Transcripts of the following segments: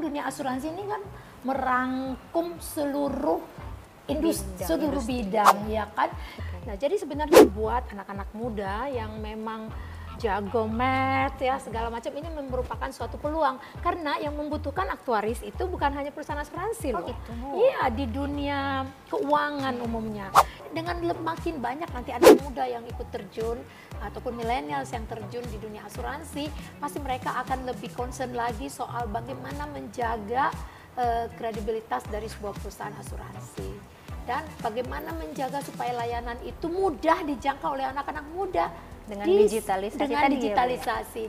dunia asuransi ini kan merangkum seluruh industri, Bidang, seluruh industri, bidang ya kan. Nah, jadi sebenarnya buat anak-anak muda yang memang jago math ya segala macam ini merupakan suatu peluang karena yang membutuhkan aktuaris itu bukan hanya perusahaan asuransi Oh, loh. gitu. Iya di dunia keuangan umumnya. Dengan makin banyak nanti anak muda yang ikut terjun ataupun millennials yang terjun di dunia asuransi, pasti mereka akan lebih concern lagi soal bagaimana menjaga eh, kredibilitas dari sebuah perusahaan asuransi dan bagaimana menjaga supaya layanan itu mudah dijangkau oleh anak-anak muda Dengan Di- digitalisasi dengan tadi ya, ya? digitalisasi.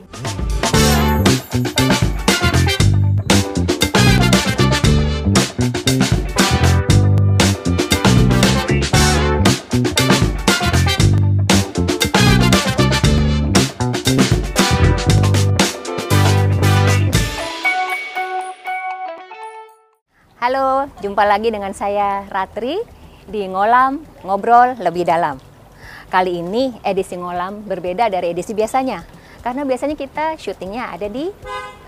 Halo, jumpa lagi dengan saya Ratri di Ngolam Ngobrol Lebih Dalam. Kali ini edisi Ngolam berbeda dari edisi biasanya. Karena biasanya kita syutingnya ada di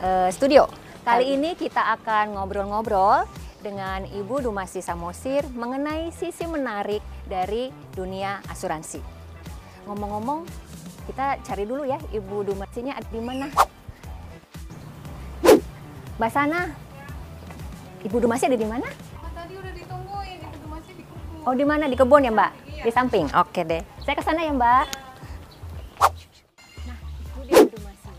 eh, studio. Kali ini kita akan ngobrol-ngobrol dengan Ibu Dumasi Samosir mengenai sisi menarik dari dunia asuransi. Ngomong-ngomong, kita cari dulu ya Ibu Dumasinya ada di mana. Mbak Sana, Ibu Dumasi ada di mana? Oh, tadi udah ditungguin, itu masih di kebun. Oh, di mana? Di kebun ya, Mbak? Di samping. Oke deh. Saya ke sana ya, Mbak. Nah, itu dia Bu Dumasi.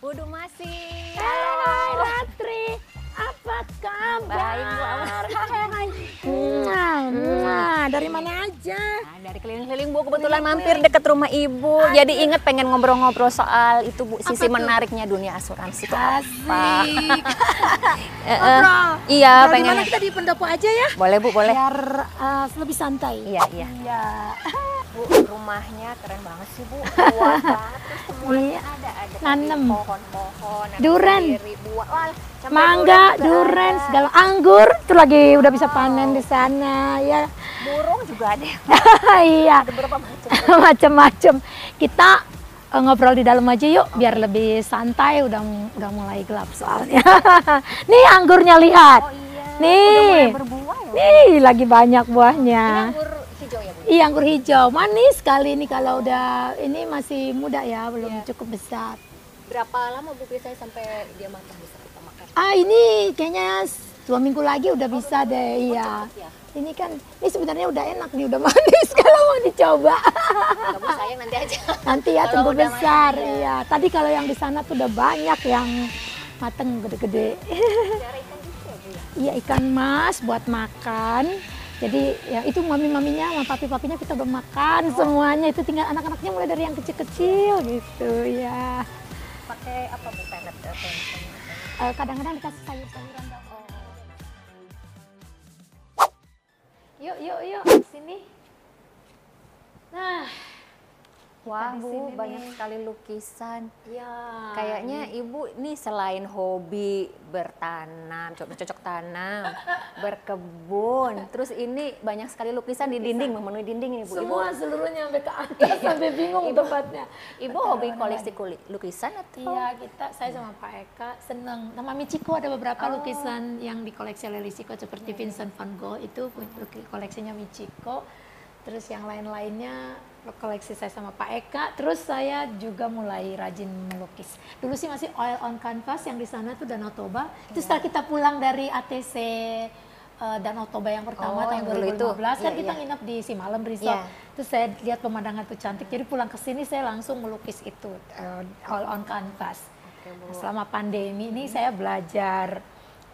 Bu Dumasi. Hai Ratri, apa kabar? Baik, Bu. Hai. Dari mana aja? Nah, dari keliling-keliling Bu kebetulan mampir deket rumah Ibu. Jadi inget pengen ngobrol-ngobrol soal itu Bu, sisi tuh? menariknya dunia asuransi itu apa. Asik. Eh, eh, Ngobrol. Iya, Ngobrol pengen. Gimana kita di pendopo aja ya? Boleh Bu, boleh. Biar eh, lebih santai. Iya, iya. Iya. Bu, rumahnya keren banget sih, Bu. Luas banget. Terus semuanya Iya. ada ada Nanem. pohon-pohon, ada Duren. sendiri, buah. Wah, sampai Mangga, duren, ada. segala anggur itu lagi udah bisa panen di sana ya. burung juga ada. iya. Ada berapa macam? Macem-macem. Kita eh, ngobrol di dalam aja yuk biar lebih santai udah udah mulai gelap soalnya. Nih anggurnya lihat. Oh iya. Nih. Udah mulai berbuah ya. Nih lagi banyak Ini buahnya. anggur hijau ya, Bu? Iya anggur hijau, manis sekali ini kalau udah ini masih muda ya, belum Iya. cukup besar. Berapa lama Bu biasanya sampai dia matang bisa kita makan? Ah ini kayaknya dua minggu lagi udah bisa deh, iya. cepet ya? Ini kan, ini sebenarnya udah enak nih, udah manis kalau mau dicoba. Bu, sayang nanti aja. Nanti ya tunggu besar, matang, iya. Tadi kalau yang di sana tuh udah banyak yang mateng gede-gede. Ya, ya? Iya ikan mas buat makan. Jadi ya itu mami-maminya, sama papi-papinya kita udah makan semuanya. Itu tinggal anak-anaknya mulai dari yang kecil-kecil gitu ya. Pakai apa Bu pelet atau Eh, kadang-kadang dikasih sayur-sayuran dong. Yuk, yuk, yuk, sini. Nah, Wah di Bu, banyak nih. sekali lukisan. ya. Kayaknya ibu nih selain hobi bertanam, cocok, cocok tanam, berkebun, terus ini banyak sekali lukisan di dinding, memenuhi dinding ini bu. Ibu, semua seluruhnya sampai ke atas sampai bingung tempatnya. ibu hobi koleksi kuli- lukisan atau? Iya, kita saya sama Pak Eka seneng. Nama Michiko ada beberapa Oh. lukisan yang dikoleksi oleh Michiko seperti Vincent van Gogh itu koleksinya Michiko. Terus yang lain-lainnya koleksi saya sama Pak Eka. Terus saya juga mulai rajin melukis. Dulu sih masih oil on canvas yang di sana tuh Danau Toba. Itu setelah kita pulang dari ATC eh, Danau Toba yang pertama Oh, tahun yang dulu itu. 2015 kan Iya, kita iya. nginep di Simalem Resort. Iya. Terus saya lihat pemandangan tuh cantik. Jadi pulang ke sini saya langsung melukis itu eh, all on canvas. Oke, Bu. Nah, selama pandemi ini saya belajar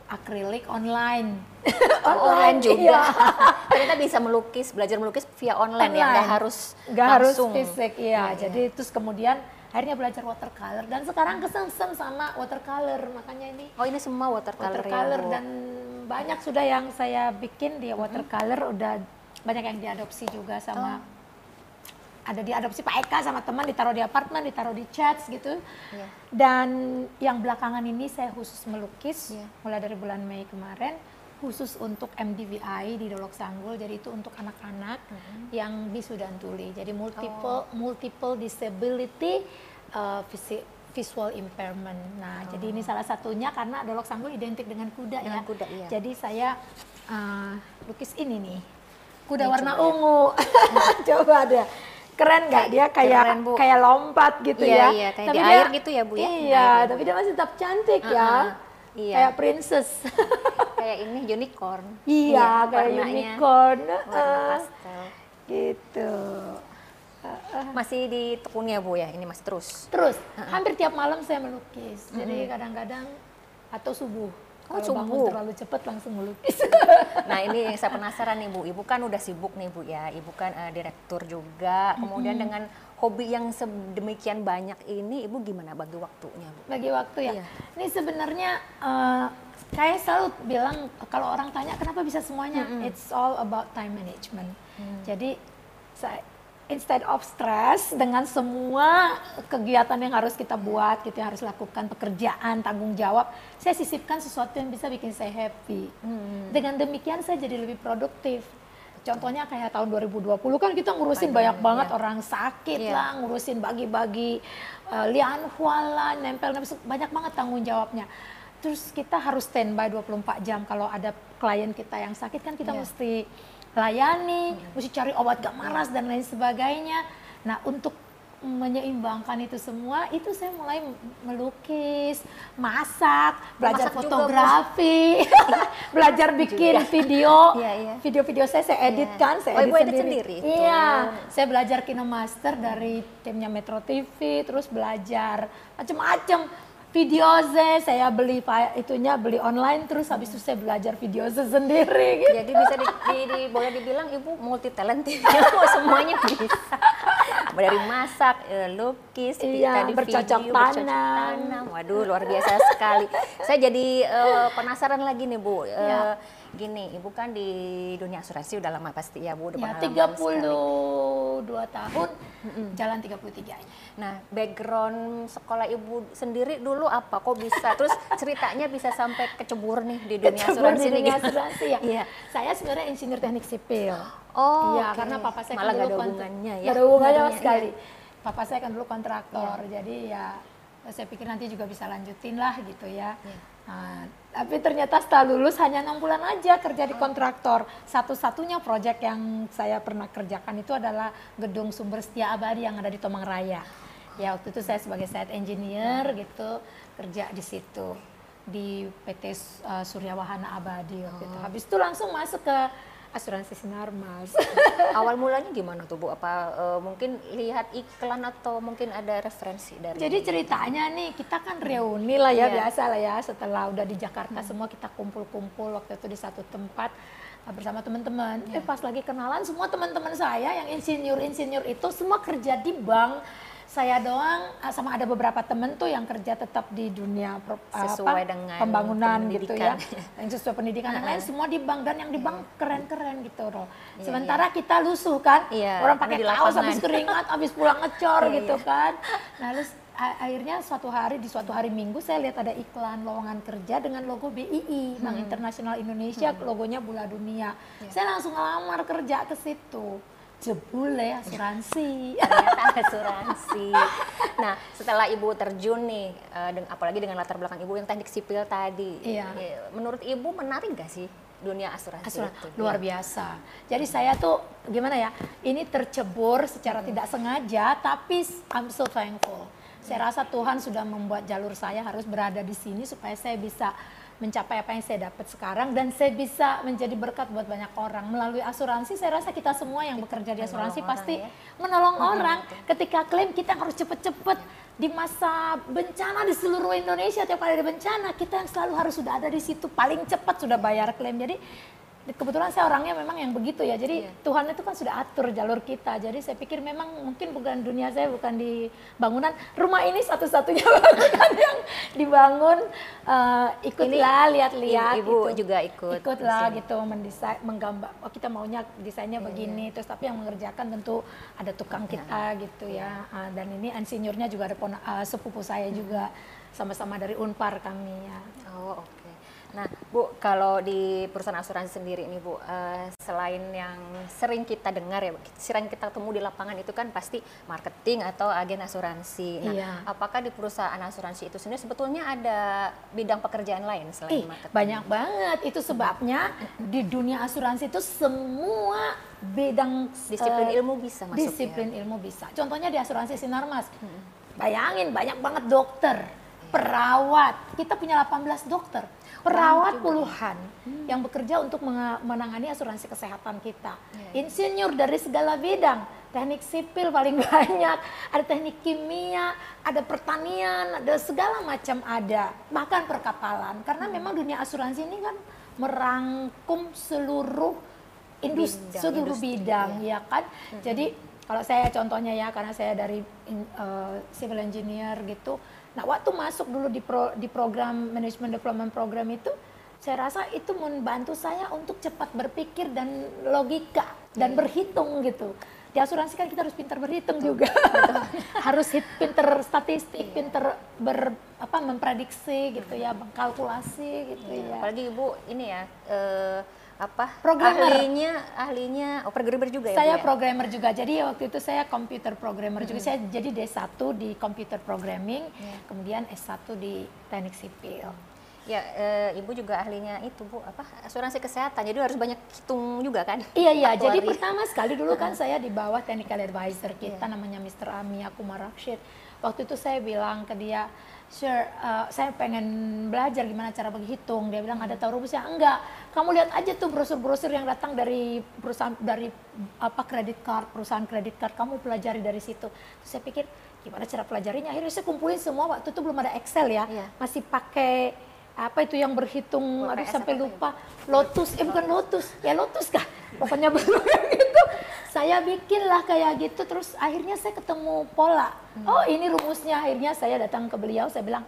akrilik online. Oh, online juga. iya. Ternyata bisa melukis, belajar melukis via online, ya, nggak Online. harus nggak harus langsung. fisik iya. Iya, iya. Jadi terus kemudian akhirnya belajar watercolor dan sekarang kesengsem sama watercolor makanya ini Oh ini semua watercolor, watercolor ya, dan banyak sudah yang saya bikin di watercolor udah banyak yang diadopsi juga sama Oh. Ada diadopsi Pak Eka sama teman ditaruh di apartemen ditaruh di chats gitu Iya. dan yang belakangan ini saya khusus melukis Iya. mulai dari bulan Mei kemarin khusus untuk MDVI di Dolok Sanggul jadi itu untuk anak-anak yang bisu dan tuli jadi multiple multiple disability uh, visi- visual impairment. Nah, jadi ini salah satunya karena dolok sanggul identik dengan kuda Dengan ya. kuda, iya. Jadi saya uh, lukis ini nih, kuda warna coba ya. ungu. coba ada. Keren nggak dia kayak Keren, Bu. kayak lompat gitu Iya, ya. iya, kayak di air gitu ya, Bu, ya? Iya, air, Bu. tapi dia masih tetap cantik ya. Uh-uh, iya. Kayak princess. Kayak ini unicorn. iya, kayak warnanya unicorn. Warna Uh, pastel. gitu. Masih ditekuni ya Bu ya? Ini masih terus. Terus hampir tiap malam saya melukis. Jadi kadang-kadang atau subuh. Oh, Kalau bangun terlalu cepat langsung melukis. Nah ini yang saya penasaran nih Bu, Ibu kan udah sibuk nih Bu ya, Ibu kan eh, direktur juga, kemudian dengan hobi yang sedemikian banyak ini, Ibu gimana bagi waktunya Bu? Bagi waktu ya. Iya. Ini sebenarnya eh, saya selalu bilang kalau orang tanya kenapa bisa semuanya, it's all about time management. Mm. Jadi saya instead of stress dengan semua kegiatan yang harus kita buat, kita harus lakukan pekerjaan, tanggung jawab, saya sisipkan sesuatu yang bisa bikin saya happy. Mm. Dengan demikian saya jadi lebih produktif. Contohnya kayak tahun 2020 kan kita ngurusin banyak banget orang sakit Iya. lah, ngurusin bagi-bagi uh, lian lah, nempel nempel banyak banget tanggung jawabnya. Terus kita harus standby 24 jam kalau ada klien kita yang sakit kan kita Iya. mesti layani, mesti cari obat gak maras dan lain sebagainya. Nah, untuk menyeimbangkan itu semua, itu saya mulai melukis, masak, belajar Masak juga, Bu. fotografi, belajar bikin video, Iya, iya. video-video saya saya edit Iya. kan, saya Oh, edit Ibu edit sendiri. sendiri? Iya, Tuh. saya belajar Kinemaster dari timnya Metro TV, terus belajar macam-macam video saya, beli itunya beli online terus habis itu saya belajar video saya sendiri gitu. Jadi bisa di, di- di- boleh dibilang Ibu multi talented ya, Bu, semuanya bisa. Dari masak, eh, lukis, Iya, tadi bercocok video, tanam. tanam. Waduh, luar biasa sekali. Saya jadi eh, penasaran lagi nih Bu. Eh, Iya. Gini, Ibu kan di dunia asuransi udah lama pasti ya Bu, udah Ya, pengalaman sekali. 32 tahun, jalan 33 ini. Nah, background sekolah ibu sendiri dulu apa? Kok bisa? Terus ceritanya bisa sampai kecebur nih di dunia Kecebur asuransi di nih, dunia gitu. asuransi ya. Iya. Saya sebenarnya insinyur teknik sipil. Oh, Iya, oke. karena papa saya malah kan gak dulu ada kont- hubungannya ya. nggak ada hubungannya ada- sekali. iya. Papa saya kan dulu kontraktor, jadi ya saya pikir nanti juga bisa lanjutin lah gitu ya. Iya. Nah, tapi ternyata setelah lulus hanya enam bulan aja kerja di kontraktor. Satu-satunya proyek yang saya pernah kerjakan itu adalah gedung sumber setia abadi yang ada di Tomang Raya. Ya waktu itu saya sebagai site engineer gitu kerja di situ di PT uh, Surya Wahana Abadi waktu itu. Habis itu langsung masuk ke asuransi Sinarmas. Awal mulanya gimana tuh Bu? Apa eh, mungkin lihat iklan atau mungkin ada referensi dari Jadi ceritanya nih kita kan reuni lah ya Iya. biasa lah ya setelah udah di Jakarta semua kita kumpul-kumpul waktu itu di satu tempat uh, bersama teman-teman. Eh pas lagi kenalan semua teman-teman saya yang insinyur-insinyur itu semua kerja di bank. Saya doang uh, sama ada beberapa temen tuh yang kerja tetap di dunia pro- uh, Sesuai dengan pembangunan gitu ya. Yang sesuai pendidikan yang lain semua di bank dan yang di bank keren-keren gitu loh. Iya, Sementara kita lusuh kan. Iya, Orang pakai kaos habis keringat, habis pulang ngecor Iya, gitu iya. kan. Nah, terus akhirnya suatu hari di suatu hari Minggu saya lihat ada iklan lowongan kerja dengan logo BII, Bank Internasional Indonesia, logonya Bula Dunia. Iya. Saya langsung ngelamar kerja ke situ. Jebule asuransi. ternyata asuransi. Nah, setelah Ibu terjun nih, eh, apalagi dengan latar belakang Ibu yang teknik sipil tadi, Iya. eh, menurut Ibu menarik gak sih dunia asuransi, Asuransi itu? luar Iya. biasa. Jadi saya tuh gimana ya? Ini tercebur secara tidak sengaja, tapi I'm so thankful. Saya rasa Tuhan sudah membuat jalur saya harus berada di sini supaya saya bisa mencapai apa yang saya dapat sekarang dan saya bisa menjadi berkat buat banyak orang melalui asuransi. Saya rasa kita semua yang bekerja di asuransi Menolong pasti orang ya. menolong orang. Ketika klaim kita harus cepet-cepet di masa bencana di seluruh Indonesia tiap kali ada bencana kita yang selalu harus sudah ada di situ paling cepat sudah bayar klaim. Jadi kebetulan saya orangnya memang yang begitu ya. Jadi Iya. Tuhan itu kan sudah atur jalur kita. Jadi saya pikir memang mungkin bukan dunia saya bukan di bangunan. Rumah ini satu-satunya bangunan yang dibangun eh, ikutlah lihat-lihat Ibu gitu. juga ikut Ikutlah di sini. gitu mendesain menggambar oh kita maunya desainnya Iya, begini terus tapi yang mengerjakan tentu ada tukang kita gitu ya Ah, dan ini insinyurnya juga ada ah, sepupu saya juga sama-sama dari Unpar kami ya Oh oke. Nah, Bu, kalau di perusahaan asuransi sendiri nih, Bu, eh, selain yang sering kita dengar ya, sering kita temu di lapangan itu kan pasti marketing atau agen asuransi. Nah, Iya. apakah di perusahaan asuransi itu sendiri sebetulnya ada bidang pekerjaan lain Ih, selain marketing? banyak banget. Itu sebabnya di dunia asuransi itu semua bidang Disiplin eh, ilmu bisa masuk Disiplin ya? ilmu bisa. Contohnya di asuransi Sinarmas. Bayangin banyak banget dokter, perawat. Kita punya 18 dokter. Perawat puluhan yang bekerja untuk menangani asuransi kesehatan kita. Insinyur dari segala bidang, teknik sipil paling banyak, ada teknik kimia, ada pertanian, ada segala macam ada, bahkan perkapalan. Karena memang dunia asuransi ini kan merangkum seluruh industri, Bidang, seluruh industri, bidang ya kan. Jadi kalau saya contohnya ya karena saya dari eh, civil engineer gitu. Nah, waktu masuk dulu di pro- di program management development program itu saya rasa itu membantu saya untuk cepat berpikir dan logika dan berhitung gitu. Di asuransi kan kita harus pintar berhitung juga. harus hit, pintar statistik, pintar ber apa memprediksi gitu ya, mengkalkulasi gitu ya. Apalagi Ibu ini ya, eh, apa Programmer. ahlinya ahlinya oh programmer juga ya Saya ya? programmer juga. Jadi waktu itu saya computer programmer juga. Saya jadi D1 di computer programming, kemudian S1 di teknik sipil. Ya, eh, ibu juga ahlinya itu bu, apa asuransi kesehatan. Jadi harus banyak hitung juga kan? Iya iya. Jadi pertama sekali dulu kan saya di bawah technical advisor kita namanya Mr. Ami Kumar Rashid. Waktu itu saya bilang ke dia, Sir, uh, saya pengen belajar gimana cara berhitung. Dia bilang ada tahu rumusnya? Enggak. Kamu lihat aja tuh brosur-brosur yang datang dari perusahaan dari apa kredit card, perusahaan kredit card. Kamu pelajari dari situ. Terus saya pikir gimana cara pelajarinya? Akhirnya saya kumpulin semua. Waktu itu belum ada Excel ya, Iya. masih pakai apa itu yang berhitung aduh sampai lupa. Lotus eh bukan Lotus. Ya Lotus kah? Pokoknya gitu. Saya bikinlah kayak gitu terus akhirnya saya ketemu pola. Oh ini rumusnya. Akhirnya saya datang ke beliau saya bilang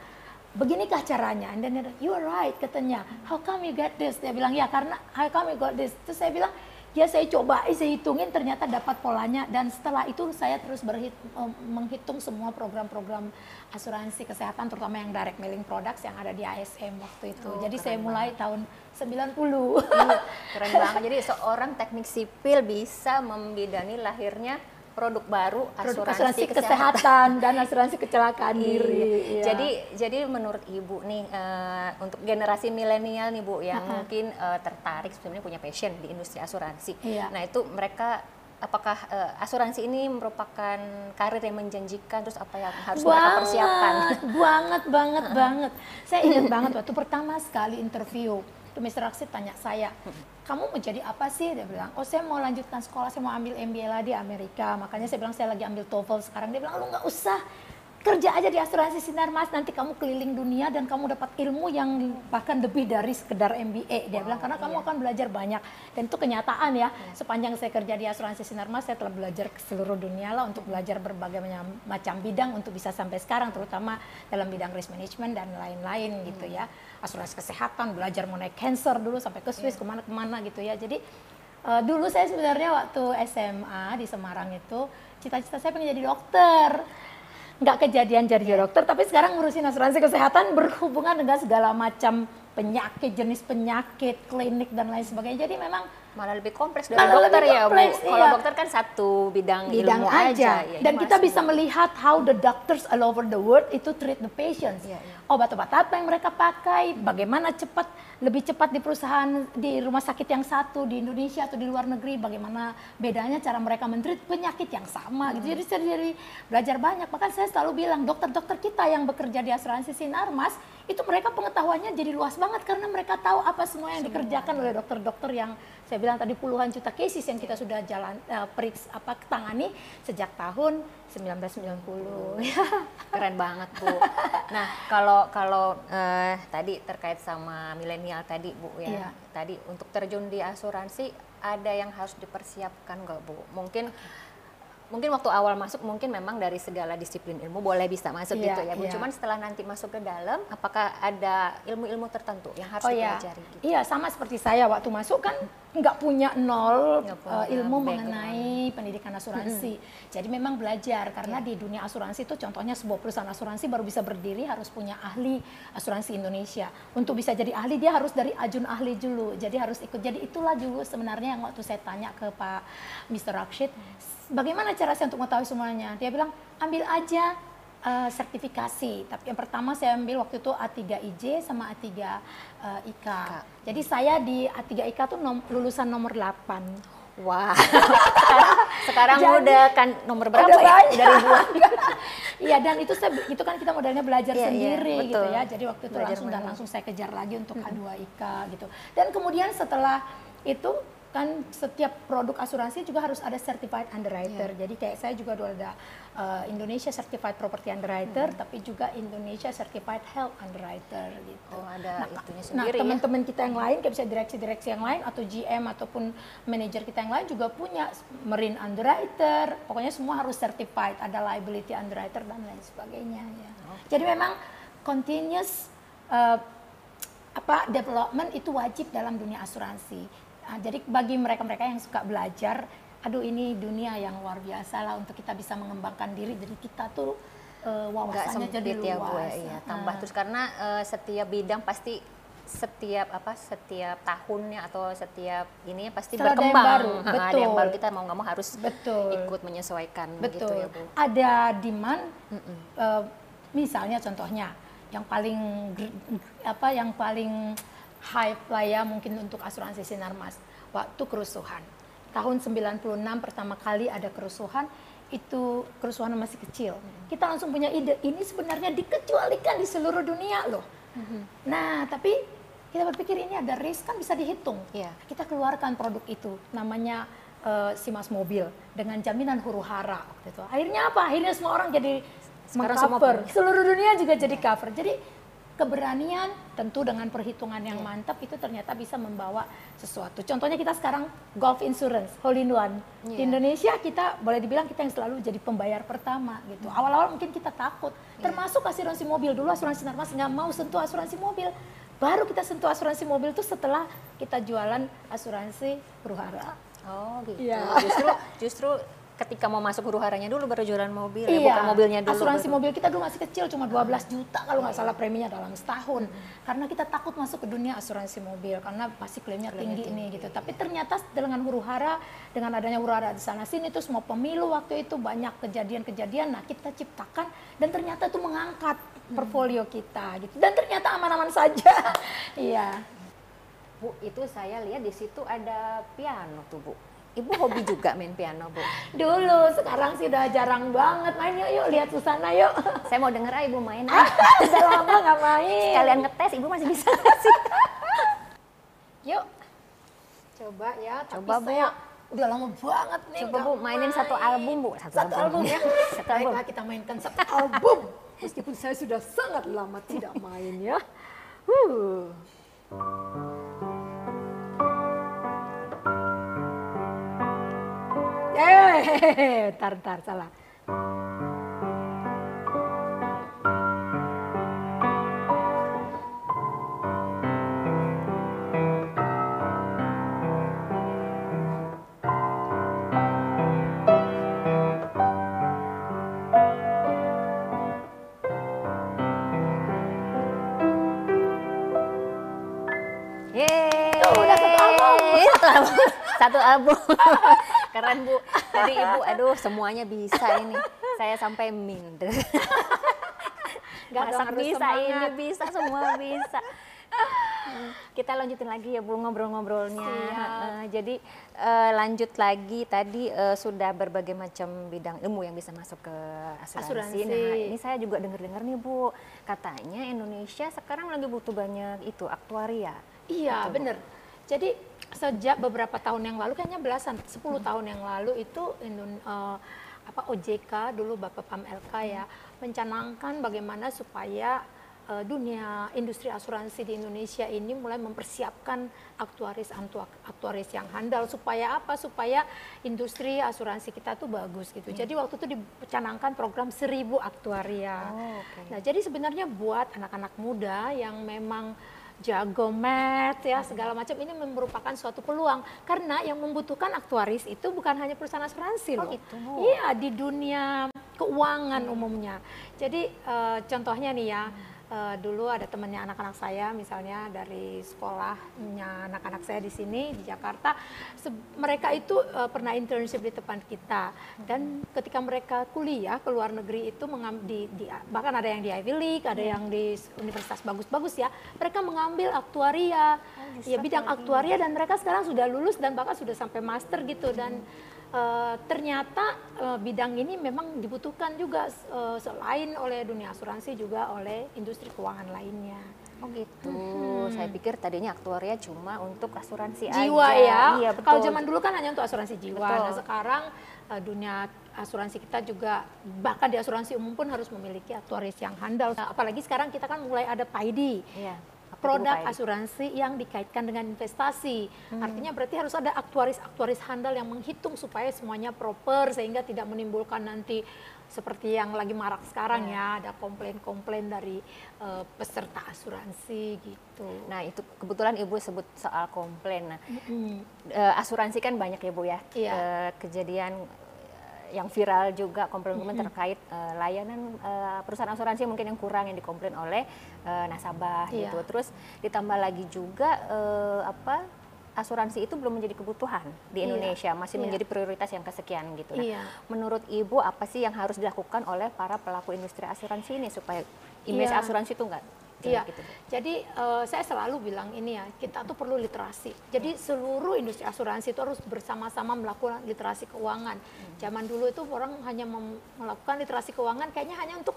beginikah caranya? And then you are right katanya. How come you get this? Dia bilang ya karena how come you got this? Terus saya bilang ya saya coba saya hitungin ternyata dapat polanya. Dan setelah itu saya terus berhit, em, menghitung semua program-program asuransi kesehatan terutama yang direct mailing products yang ada di ASM waktu itu. Oh, jadi saya mulai tahun 90 Iya, keren banget. Jadi seorang teknik sipil bisa membidani lahirnya produk baru produk asuransi, asuransi kesehatan. kesehatan dan asuransi kecelakaan Iya. diri iya. Jadi jadi menurut ibu nih eh, untuk generasi milenial nih bu yang mungkin eh, tertarik sebenarnya punya passion di industri asuransi. Iya. Nah itu mereka apakah eh, asuransi ini merupakan karir yang menjanjikan terus apa yang harus mereka persiapkan? banget, banget, banget. Saya ingat banget waktu pertama sekali interview, Mr. Raksit tanya saya, kamu mau jadi apa sih? Dia bilang, oh saya mau lanjutkan sekolah, saya mau ambil MBA di Amerika. Makanya saya bilang saya lagi ambil TOEFL sekarang. Dia bilang, lu nggak usah kerja aja di asuransi Sinarmas, nanti kamu keliling dunia dan kamu dapat ilmu yang bahkan lebih dari sekedar MBA. Dia bilang, karena kamu akan belajar banyak. Dan itu kenyataan ya, sepanjang saya kerja di asuransi Sinarmas, saya telah belajar ke seluruh dunia lah untuk belajar berbagai macam- bidang untuk bisa sampai sekarang, terutama dalam bidang risk management dan lain-lain gitu ya. Asuransi kesehatan, belajar mengenai cancer dulu sampai ke Swiss, ke mana-kemana gitu ya. Jadi eh, dulu saya sebenarnya waktu SMA di Semarang itu, cita-cita saya pengen jadi dokter nggak kejadian jadi dokter, tapi sekarang ngurusin asuransi kesehatan berhubungan dengan segala macam penyakit, jenis penyakit, klinik dan lain sebagainya. Jadi memang Malah lebih kompleks dari Malah dokter ya kompleks, bu. Kalau iya. dokter kan satu bidang, bidang ilmu aja. Ya, dan kita bisa melihat how the doctors all over the world itu treat the patients. Iya, iya. Obat-obat apa yang mereka pakai, bagaimana cepat lebih cepat di perusahaan di rumah sakit yang satu di Indonesia atau di luar negeri, bagaimana bedanya cara mereka mentreat penyakit yang sama gitu. Jadi saya jadi belajar banyak. Bahkan saya selalu bilang dokter-dokter kita yang bekerja di asuransi Sinarmas itu mereka pengetahuannya jadi luas banget karena mereka tahu apa semua yang dikerjakan oleh dokter-dokter yang saya bilang tadi puluhan juta cases yang kita sudah jalan eh, periks apa tangani sejak tahun 1990. Keren banget bu. Nah kalau kalau eh, tadi terkait sama milenial tadi bu ya, Iya. tadi untuk terjun di asuransi ada yang harus dipersiapkan nggak bu? Mungkin mungkin waktu awal masuk mungkin memang dari segala disiplin ilmu boleh bisa masuk Iya, gitu ya Bu. iya. Cuman setelah nanti masuk ke dalam, apakah ada ilmu-ilmu tertentu yang harus Oh iya, dipelajari? Gitu? iya sama seperti saya waktu masuk kan nggak punya nol Nggak punya ilmu background. mengenai pendidikan asuransi. Jadi memang belajar karena di dunia asuransi itu contohnya sebuah perusahaan asuransi baru bisa berdiri harus punya ahli asuransi Indonesia. Untuk bisa jadi ahli dia harus dari ajun ahli dulu. Jadi harus ikut. Jadi itulah dulu sebenarnya yang waktu saya tanya ke Pak Mr. Rakshid, bagaimana cara saya untuk mengetahui semuanya? Dia bilang ambil aja eh, sertifikasi. Tapi yang pertama saya ambil waktu itu A3IJ sama A3 eh, IK. Jadi saya di A3 IK tuh nom- lulusan nomor 8. Wah, sekarang, sekarang Jadi- udah kan nomor berapa Udah ya? banyak. Udah ribuan. Iya dan itu saya itu kan kita modalnya belajar Iya, iya, sendiri gitu betul. ya. Jadi waktu itu Belajar langsung dan langsung saya kejar lagi untuk A2 IK gitu. Dan kemudian setelah itu kan setiap produk asuransi juga harus ada certified underwriter. Iya. Jadi kayak saya juga dulu ada uh, Indonesia Certified Property Underwriter, tapi juga Indonesia Certified Health Underwriter gitu. Oh, ada itunya Nah, sendiri ya. teman-teman kita yang lain, kayak bisa direksi-direksi yang lain atau GM ataupun manajer kita yang lain juga punya marine underwriter. Pokoknya semua harus certified, ada liability underwriter dan lain sebagainya ya. Jadi memang continuous uh, apa development itu wajib dalam dunia asuransi. Nah, jadi bagi mereka-mereka yang suka belajar, aduh ini dunia yang luar biasa lah untuk kita bisa mengembangkan diri. Jadi kita tuh uh, Nggak wawasannya jadi sempit ya luas. Ya, Iya, tambah Ah. terus karena eh, setiap bidang pasti setiap apa setiap tahunnya atau setiap ini pasti Selalu ada yang berkembang. baru, Ha, Ada yang betul. baru kita mau nggak mau harus Betul. ikut menyesuaikan Betul. gitu ya Bu. Ada demand, eh, misalnya contohnya yang paling apa yang paling hype lah ya mungkin untuk asuransi sinarmas waktu kerusuhan tahun 96 pertama kali ada kerusuhan itu kerusuhan masih kecil kita langsung punya ide ini sebenarnya dikecualikan di seluruh dunia loh nah tapi kita berpikir ini ada risk kan bisa dihitung Iya. kita keluarkan produk itu namanya eh, Simas Mobil dengan jaminan huru hara waktu itu. Akhirnya apa? Akhirnya semua orang jadi mengcover. Seluruh dunia juga jadi cover. Jadi keberanian tentu dengan perhitungan yang mantap itu ternyata bisa membawa sesuatu. Contohnya kita sekarang golf insurance, hole in one. Di Iya. Indonesia kita boleh dibilang kita yang selalu jadi pembayar pertama gitu. Awal-awal mungkin kita takut, termasuk asuransi mobil dulu asuransi Narmas nggak mau sentuh asuransi mobil. Baru kita sentuh asuransi mobil itu setelah kita jualan asuransi huru hara. Oh gitu. Iya. Justru justru ketika mau masuk huru haranya dulu baru jualan mobil ya, Iya, bukan mobilnya dulu. asuransi baru. mobil kita dulu masih kecil, cuma 12 juta kalau nggak salah preminya dalam setahun. Karena kita takut masuk ke dunia asuransi mobil, karena pasti klaimnya tinggi, nih gitu. Tapi ternyata dengan huru hara, dengan adanya huru hara di sana sini, itu semua pemilu waktu itu banyak kejadian-kejadian. Nah kita ciptakan dan ternyata itu mengangkat portfolio kita gitu. Dan ternyata aman-aman saja. Iya. Bu, itu saya lihat di situ ada piano tuh Bu. Ibu hobi juga main piano Bu. Dulu, sekarang sih udah jarang banget main. Yuk, yuk lihat Susana yuk. Saya mau denger ah Ibu main. ah. udah lama nggak main. Sekalian ngetes Ibu masih bisa sih? Yuk, coba ya. Tapi Coba, Bu. saya udah lama banget nih. Coba Bu mainin satu main. album Bu. Satu album ya. Satu album. Baiklah kita mainkan satu album. Meskipun saya sudah sangat lama tidak main ya. Huh. Eh, tar, tar, salah. Yeay. Tuh, udah satu album. Satu album. Keren Bu. Tadi Ibu, aduh semuanya bisa ini. Saya sampai minder. Nggak dong, Masak bisa, ini semangat. bisa, semua bisa. Kita lanjutin lagi ya Bu ngobrol-ngobrolnya. Heeh, jadi eh, lanjut lagi tadi eh, sudah berbagai macam bidang ilmu yang bisa masuk ke asuransi. Asuransi. Nah, ini saya juga dengar-dengar nih Bu, katanya Indonesia sekarang lagi butuh banyak itu aktuaria. Iya, bener. Jadi sejak beberapa tahun yang lalu, kayaknya belasan, 10 Hmm. tahun yang lalu itu Indon, eh, apa OJK dulu Bapak Pam LK ya Hmm. mencanangkan bagaimana supaya eh, dunia industri asuransi di Indonesia ini mulai mempersiapkan aktuaris aktuaris yang handal supaya apa? Supaya industri asuransi kita tuh bagus gitu. Iya. Jadi waktu itu dicanangkan program seribu aktuaria. Oh, oke. Nah, jadi sebenarnya buat anak-anak muda yang memang jago math ya segala macam ini merupakan suatu peluang karena yang membutuhkan aktuaris itu bukan hanya perusahaan asuransi Oh, loh. gitu. Iya di dunia keuangan umumnya. Jadi eh, contohnya nih ya. Eh, dulu ada temannya anak-anak saya misalnya dari sekolahnya anak-anak saya di sini di Jakarta. Se- mereka itu eh, pernah internship di tempat kita. Dan ketika mereka kuliah ke luar negeri itu di, di- bahkan ada yang di Ivy League ada yang di universitas bagus-bagus ya mereka mengambil aktuaria. Ya bidang aktuaria dan mereka sekarang sudah lulus dan bahkan sudah sampai master gitu. Dan eh, ternyata eh, bidang ini memang dibutuhkan juga eh, selain oleh dunia asuransi juga oleh industri keuangan lainnya. Oh gitu. Saya pikir tadinya aktuaria cuma untuk asuransi Jiwa aja. ya. Iya betul. Kalau zaman dulu kan hanya untuk asuransi jiwa. Betul. Nah, sekarang eh, dunia asuransi kita juga bahkan di asuransi umum pun harus memiliki aktuaris yang handal. Nah, apalagi sekarang kita kan mulai ada PAIDI. Iya. Produk asuransi yang dikaitkan dengan investasi. Hmm. Artinya berarti harus ada aktuaris-aktuaris handal yang menghitung supaya semuanya proper sehingga tidak menimbulkan nanti seperti yang lagi marak sekarang ya, ada komplain-komplain dari eh, peserta asuransi gitu. Nah itu kebetulan ibu sebut soal komplain. Nah Mm. eh, asuransi kan banyak ya bu ya. Iya. Eh, kejadian eh, yang viral juga komplain-komplain terkait eh, layanan eh, perusahaan asuransi mungkin yang kurang yang dikomplain oleh eh, nasabah Iya. gitu. Terus ditambah lagi juga eh, apa asuransi itu belum menjadi kebutuhan di Iya. Indonesia, masih Iya. menjadi prioritas yang kesekian gitu. Nah, Iya. menurut ibu apa sih yang harus dilakukan oleh para pelaku industri asuransi ini supaya image Iya. asuransi itu enggak Iya, gitu? jadi eh, saya selalu bilang ini ya, kita tuh perlu literasi. Jadi seluruh industri asuransi itu harus bersama-sama melakukan literasi keuangan. Zaman dulu itu orang hanya melakukan literasi keuangan kayaknya hanya untuk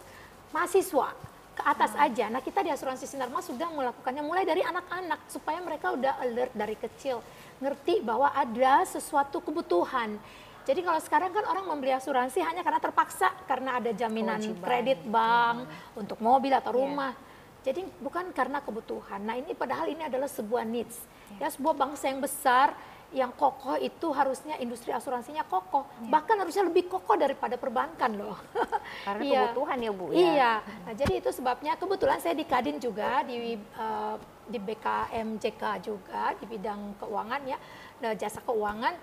mahasiswa ke atas aja. Nah kita di asuransi Sinarmas sudah melakukannya mulai dari anak-anak supaya mereka udah alert dari kecil, ngerti bahwa ada sesuatu kebutuhan. Jadi kalau sekarang kan orang membeli asuransi hanya karena terpaksa karena ada jaminan Kewajiban. kredit bank untuk mobil atau Iya. rumah. Jadi bukan karena kebutuhan. Nah ini padahal ini adalah sebuah needs. Ya sebuah bangsa yang besar yang kokoh itu harusnya industri asuransinya kokoh. Bahkan harusnya lebih kokoh daripada perbankan loh. Karena Iya. kebutuhan ya bu ya. Iya. Nah, jadi itu sebabnya kebetulan saya di Kadin juga di eh, di BKMJK juga di bidang keuangan ya, nah, jasa keuangan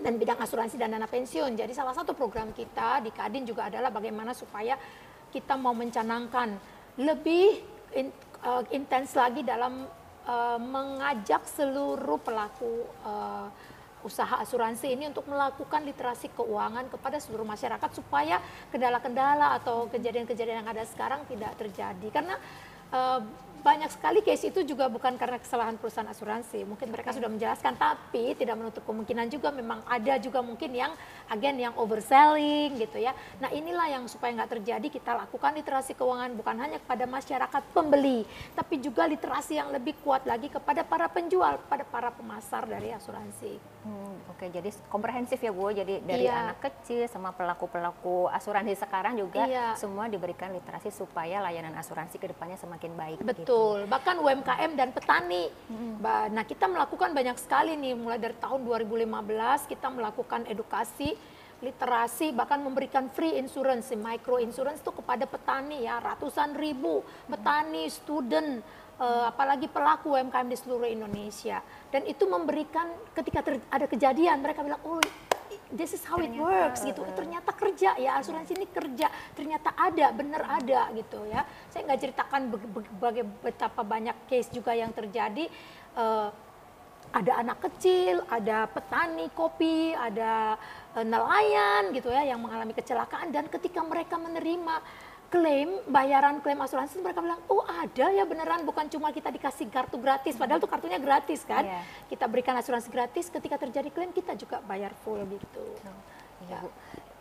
dan bidang asuransi dan dana pensiun. Jadi salah satu program kita di Kadin juga adalah bagaimana supaya kita mau mencanangkan lebih in- eh, intens lagi dalam eh, mengajak seluruh pelaku eh, usaha asuransi ini untuk melakukan literasi keuangan kepada seluruh masyarakat supaya kendala-kendala atau kejadian-kejadian yang ada sekarang tidak terjadi. Karena eh, banyak sekali case itu juga bukan karena kesalahan perusahaan asuransi. Mungkin mereka sudah menjelaskan tapi tidak menutup kemungkinan juga memang ada juga mungkin yang agen yang overselling gitu ya. Nah inilah yang supaya nggak terjadi kita lakukan literasi keuangan bukan hanya kepada masyarakat pembeli tapi juga literasi yang lebih kuat lagi kepada para penjual pada para pemasar dari asuransi Hmm, Oke, jadi komprehensif ya Bu. Jadi dari Iya. anak kecil sama pelaku-pelaku asuransi sekarang juga Iya. semua diberikan literasi supaya layanan asuransi ke depannya semakin baik. gitu. Betul, bahkan UMKM dan petani. Ba- Nah, kita melakukan banyak sekali nih mulai dari tahun 2015 kita melakukan edukasi literasi bahkan memberikan free insurance, micro insurance itu kepada petani ya, ratusan ribu petani, student eh, apalagi pelaku UMKM di seluruh Indonesia. Dan itu memberikan ketika ter- ada kejadian mereka bilang, "Oh, this is how it works gitu. Ternyata kerja ya asuransi ini kerja. Ternyata ada, benar ada gitu ya. Saya nggak ceritakan baga- betapa banyak case juga yang terjadi. eh, ada anak kecil, ada petani kopi, ada nelayan gitu ya yang mengalami kecelakaan dan ketika mereka menerima klaim bayaran klaim asuransi mereka bilang oh ada ya beneran bukan cuma kita dikasih kartu gratis padahal tuh kartunya gratis kan Iya. kita berikan asuransi gratis ketika terjadi klaim kita juga bayar full gitu Iya, Bu.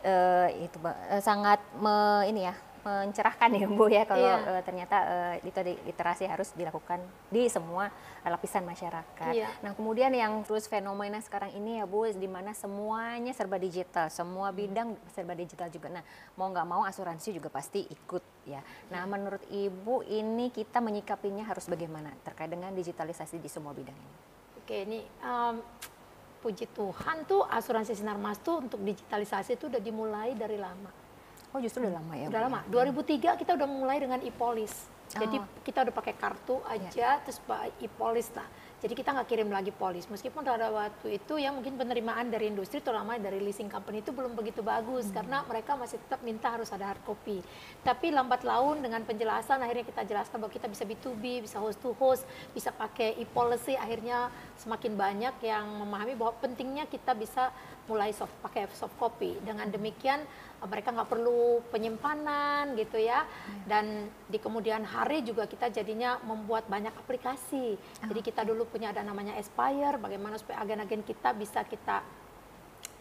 Eh, itu eh, sangat me- ini ya mencerahkan ya Bu ya kalau Iya. eh, ternyata eh, itu literasi harus dilakukan di semua lapisan masyarakat. Iya. Nah kemudian yang terus fenomena sekarang ini ya Bu, di mana semuanya serba digital, semua bidang serba digital juga. Nah mau nggak mau asuransi juga pasti ikut ya. Nah, menurut Ibu ini kita menyikapinya harus bagaimana terkait dengan digitalisasi di semua bidang ini? Oke, ini um, puji Tuhan tuh asuransi Sinar Mas tuh untuk digitalisasi itu udah dimulai dari lama. Oh, justru udah lama ya. Udah Bu, lama. ya? 2003 kita udah mulai dengan e-polis. Jadi Oh. kita udah pakai kartu aja terus pa- e-polis lah. Jadi kita nggak kirim lagi polis. Meskipun pada waktu itu ya mungkin penerimaan dari industri terutama dari leasing company itu belum begitu bagus karena mereka masih tetap minta harus ada hard copy. Tapi lambat laun dengan penjelasan akhirnya kita jelaskan bahwa kita bisa B2B, bisa host to host, bisa pakai e-policy akhirnya semakin banyak yang memahami bahwa pentingnya kita bisa mulai soft pakai soft copy. Dengan demikian eh, mereka nggak perlu penyimpanan gitu ya. Dan di kemudian hari juga kita jadinya membuat banyak aplikasi. Jadi kita dulu punya ada namanya Aspire, bagaimana supaya agen-agen kita bisa kita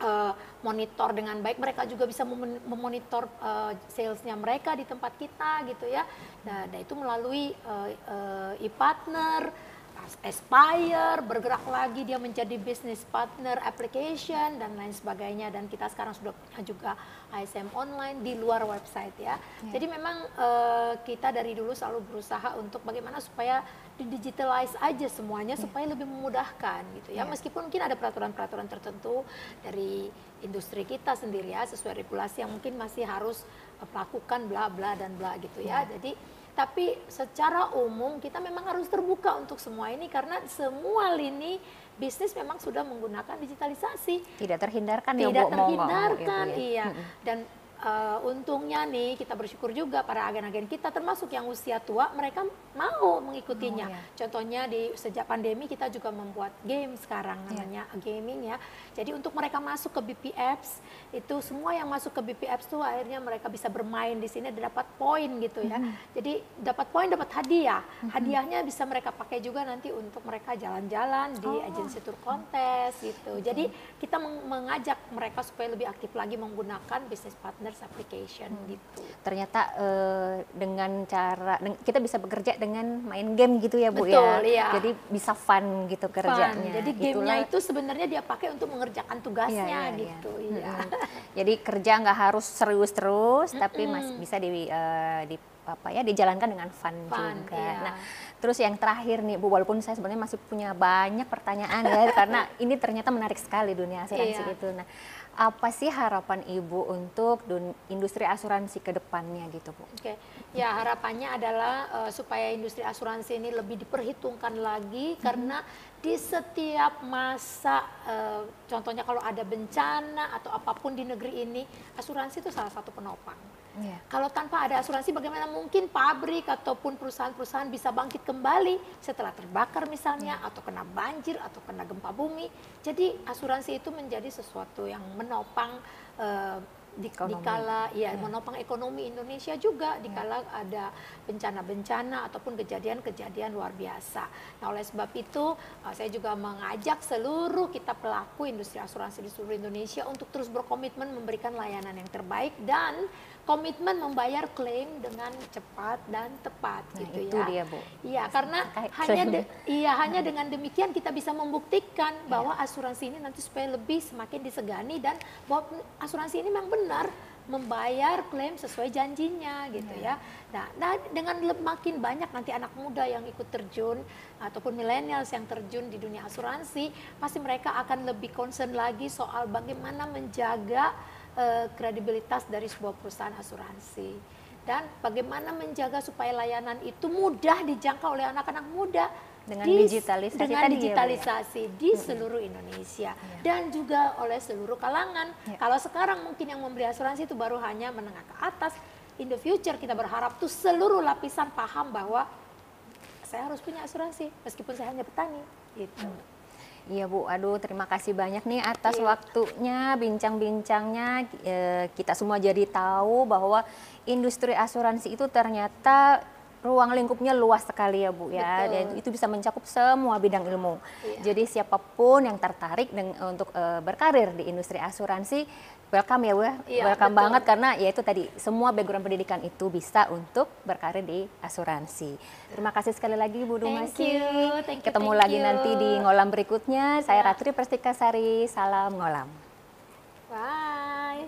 eh, monitor dengan baik. Mereka juga bisa memon- memonitor eh, salesnya mereka di tempat kita gitu ya. Nah, dan itu melalui e-partner, Aspire, bergerak lagi dia menjadi business partner application dan lain sebagainya. Dan kita sekarang sudah punya juga ISM online di luar website ya. Jadi memang eh, kita dari dulu selalu berusaha untuk bagaimana supaya didigitalize aja semuanya supaya lebih memudahkan gitu ya. Ya. Meskipun mungkin ada peraturan-peraturan tertentu dari industri kita sendiri ya sesuai regulasi yang mungkin masih harus eh, melakukan bla bla dan bla gitu ya. Jadi tapi secara umum kita memang harus terbuka untuk semua ini karena semua lini bisnis memang sudah menggunakan digitalisasi. Tidak terhindarkan ya tidak Bu mau nggak mau, terhindarkan ya, Bu, ya. iya. Dan eh, untungnya nih kita bersyukur juga para agen-agen kita termasuk yang usia tua mereka mau mengikutinya Mau, ya. contohnya di sejak pandemi kita juga membuat game sekarang Ya. namanya gaming ya jadi untuk mereka masuk ke BP Apps itu semua yang masuk ke BP Apps tuh akhirnya mereka bisa bermain di sini dan dapat poin gitu ya Mm-hmm. jadi dapat poin dapat hadiah hadiahnya bisa mereka pakai juga nanti untuk mereka jalan-jalan di Oh. agensi tour kontes gitu jadi kita meng- mengajak mereka supaya lebih aktif lagi menggunakan business application Hmm. gitu Ternyata eh, dengan cara deng- kita bisa bekerja dengan main game gitu ya Bu Betul, ya. iya. Jadi bisa fun gitu Fun. kerjanya. jadi gamenya Itulah- itu sebenarnya dia pakai untuk mengerjakan tugasnya iya. gitu iya Jadi kerja nggak harus serius terus, tapi masih bisa di, eh, di apa ya dijalankan dengan fun, Fun, juga. iya. Nah, terus yang terakhir nih Bu, walaupun saya sebenarnya masih punya banyak pertanyaan ya, karena ini ternyata menarik sekali dunia asuransi Iya. itu. Nah, apa sih harapan Ibu untuk industri asuransi ke depannya gitu Bu? Oke, ya harapannya adalah eh, supaya industri asuransi ini lebih diperhitungkan lagi karena di setiap masa, eh, contohnya kalau ada bencana atau apa pun di negeri ini, asuransi itu salah satu penopang. Iya. Kalau tanpa ada asuransi, bagaimana mungkin pabrik ataupun perusahaan-perusahaan bisa bangkit kembali setelah terbakar misalnya, atau kena banjir, atau kena gempa bumi. Jadi asuransi itu menjadi sesuatu yang menopang eh, di, Ekonomi. dikala ya menopang ekonomi Indonesia juga dikala ada bencana-bencana ataupun kejadian-kejadian luar biasa. Nah oleh sebab itu eh, saya juga mengajak seluruh kita pelaku industri asuransi di seluruh Indonesia untuk terus berkomitmen memberikan layanan yang terbaik dan komitmen membayar klaim dengan cepat dan tepat Nah, gitu itu ya. dia, Bu. Iya, karena hanya de- iya hanya dengan demikian kita bisa membuktikan bahwa asuransi ini nanti supaya lebih semakin disegani dan bahwa asuransi ini memang benar membayar klaim sesuai janjinya gitu ya. Nah, nah dengan makin banyak nanti anak muda yang ikut terjun ataupun millennials yang terjun di dunia asuransi, pasti mereka akan lebih concern lagi soal bagaimana menjaga eh, kredibilitas dari sebuah perusahaan asuransi dan bagaimana menjaga supaya layanan itu mudah dijangkau oleh anak-anak muda Dengan di- digitalisasi dengan tadi ya, Bu, ya? digitalisasi di seluruh Indonesia dan juga oleh seluruh kalangan. Ya. Kalau sekarang mungkin yang membeli asuransi itu baru hanya menengah ke atas. In the future kita berharap tuh seluruh lapisan paham bahwa saya harus punya asuransi meskipun saya hanya petani gitu. Iya Bu, aduh terima kasih banyak nih atas Iya. waktunya, bincang-bincangnya. Eh, kita semua jadi tahu bahwa industri asuransi itu ternyata ruang lingkupnya luas sekali ya Bu ya. Betul. Dan itu bisa mencakup semua bidang ilmu. Iya. Jadi siapa pun yang tertarik deng- untuk eh, berkarir di industri asuransi, welcome ya Bu ya. Iya, welcome betul. banget karena ya itu tadi semua background pendidikan itu bisa untuk berkarir di asuransi. Terima kasih sekali lagi Bu Thank Dumasi. you, thank you, Ketemu thank lagi you. nanti di ngolam berikutnya. Saya Ya. Ratri Prestika Sari, salam ngolam. Bye.